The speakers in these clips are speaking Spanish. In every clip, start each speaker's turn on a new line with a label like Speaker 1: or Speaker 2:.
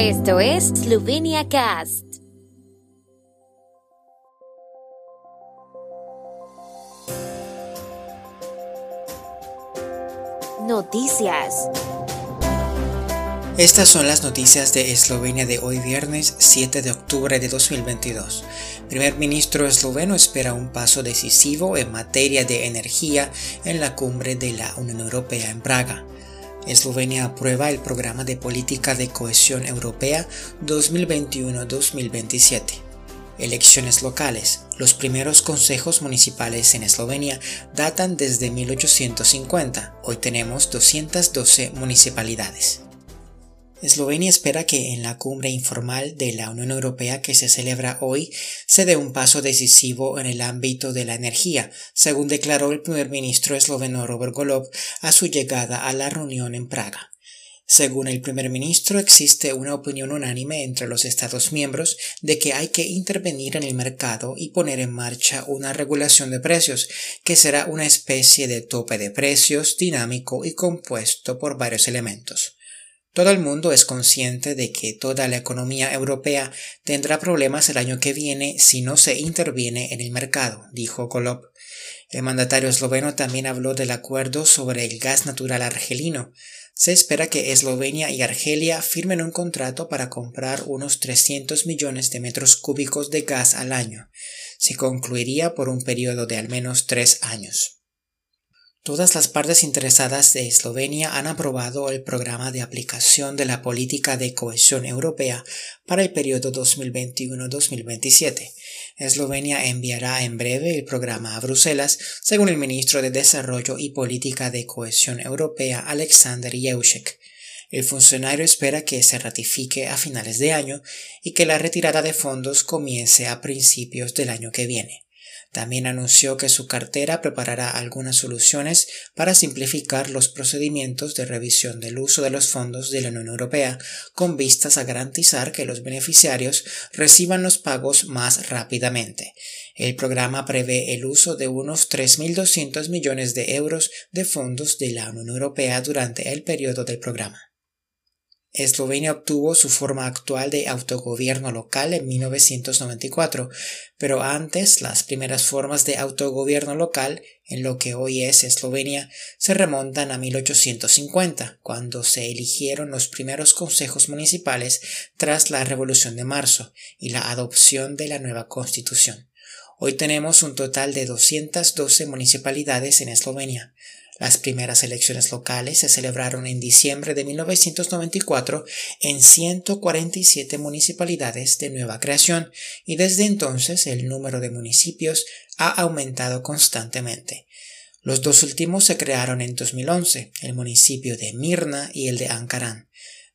Speaker 1: Esto es Slovenia Cast. Noticias.
Speaker 2: Estas son las noticias de Eslovenia de hoy viernes 7 de octubre de 2022. Primer ministro esloveno espera un paso decisivo en materia de energía en la cumbre de la Unión Europea en Praga. Eslovenia aprueba el programa de política de cohesión europea 2021-2027. Elecciones locales. Los primeros consejos municipales en Eslovenia datan desde 1850. Hoy tenemos 212 municipalidades. Eslovenia espera que en la cumbre informal de la Unión Europea que se celebra hoy se dé un paso decisivo en el ámbito de la energía, según declaró el primer ministro esloveno Robert Golob a su llegada a la reunión en Praga. Según el primer ministro, existe una opinión unánime entre los Estados miembros de que hay que intervenir en el mercado y poner en marcha una regulación de precios, que será una especie de tope de precios dinámico y compuesto por varios elementos. Todo el mundo es consciente de que toda la economía europea tendrá problemas el año que viene si no se interviene en el mercado, dijo Kolob. El mandatario esloveno también habló del acuerdo sobre el gas natural argelino. Se espera que Eslovenia y Argelia firmen un contrato para comprar unos 300 millones de metros cúbicos de gas al año. Se concluiría por un periodo de al menos tres años. Todas las partes interesadas de Eslovenia han aprobado el programa de aplicación de la política de cohesión europea para el periodo 2021-2027. Eslovenia enviará en breve el programa a Bruselas, según el ministro de Desarrollo y Política de Cohesión Europea Alexander Jeuschek. El funcionario espera que se ratifique a finales de año y que la retirada de fondos comience a principios del año que viene. También anunció que su cartera preparará algunas soluciones para simplificar los procedimientos de revisión del uso de los fondos de la Unión Europea, con vistas a garantizar que los beneficiarios reciban los pagos más rápidamente. El programa prevé el uso de unos 3.200 millones de euros de fondos de la Unión Europea durante el periodo del programa. Eslovenia obtuvo su forma actual de autogobierno local en 1994, pero antes las primeras formas de autogobierno local en lo que hoy es Eslovenia se remontan a 1850, cuando se eligieron los primeros consejos municipales tras la Revolución de Marzo y la adopción de la nueva Constitución. Hoy tenemos un total de 212 municipalidades en Eslovenia. Las primeras elecciones locales se celebraron en diciembre de 1994 en 147 municipalidades de nueva creación y desde entonces el número de municipios ha aumentado constantemente. Los dos últimos se crearon en 2011, el municipio de Mirna y el de Ankaran.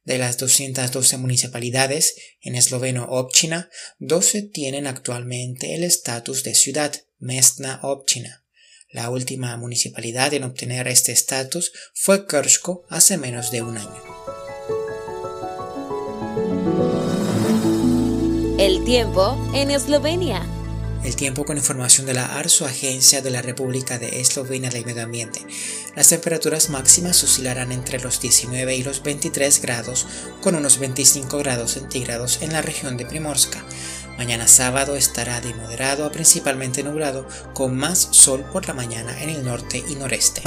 Speaker 2: De las 212 municipalidades, en esloveno Opchina, 12 tienen actualmente el estatus de ciudad, Mestna Opchina. La última municipalidad en obtener este estatus fue Krško hace menos de un año.
Speaker 1: El tiempo en Eslovenia.
Speaker 2: El tiempo con información de la ARSO, Agencia de la República de Eslovenia del Medio Ambiente. Las temperaturas máximas oscilarán entre los 19 y los 23 grados, con unos 25 grados centígrados en la región de Primorska. Mañana sábado estará de moderado a principalmente nublado, con más sol por la mañana en el norte y noreste.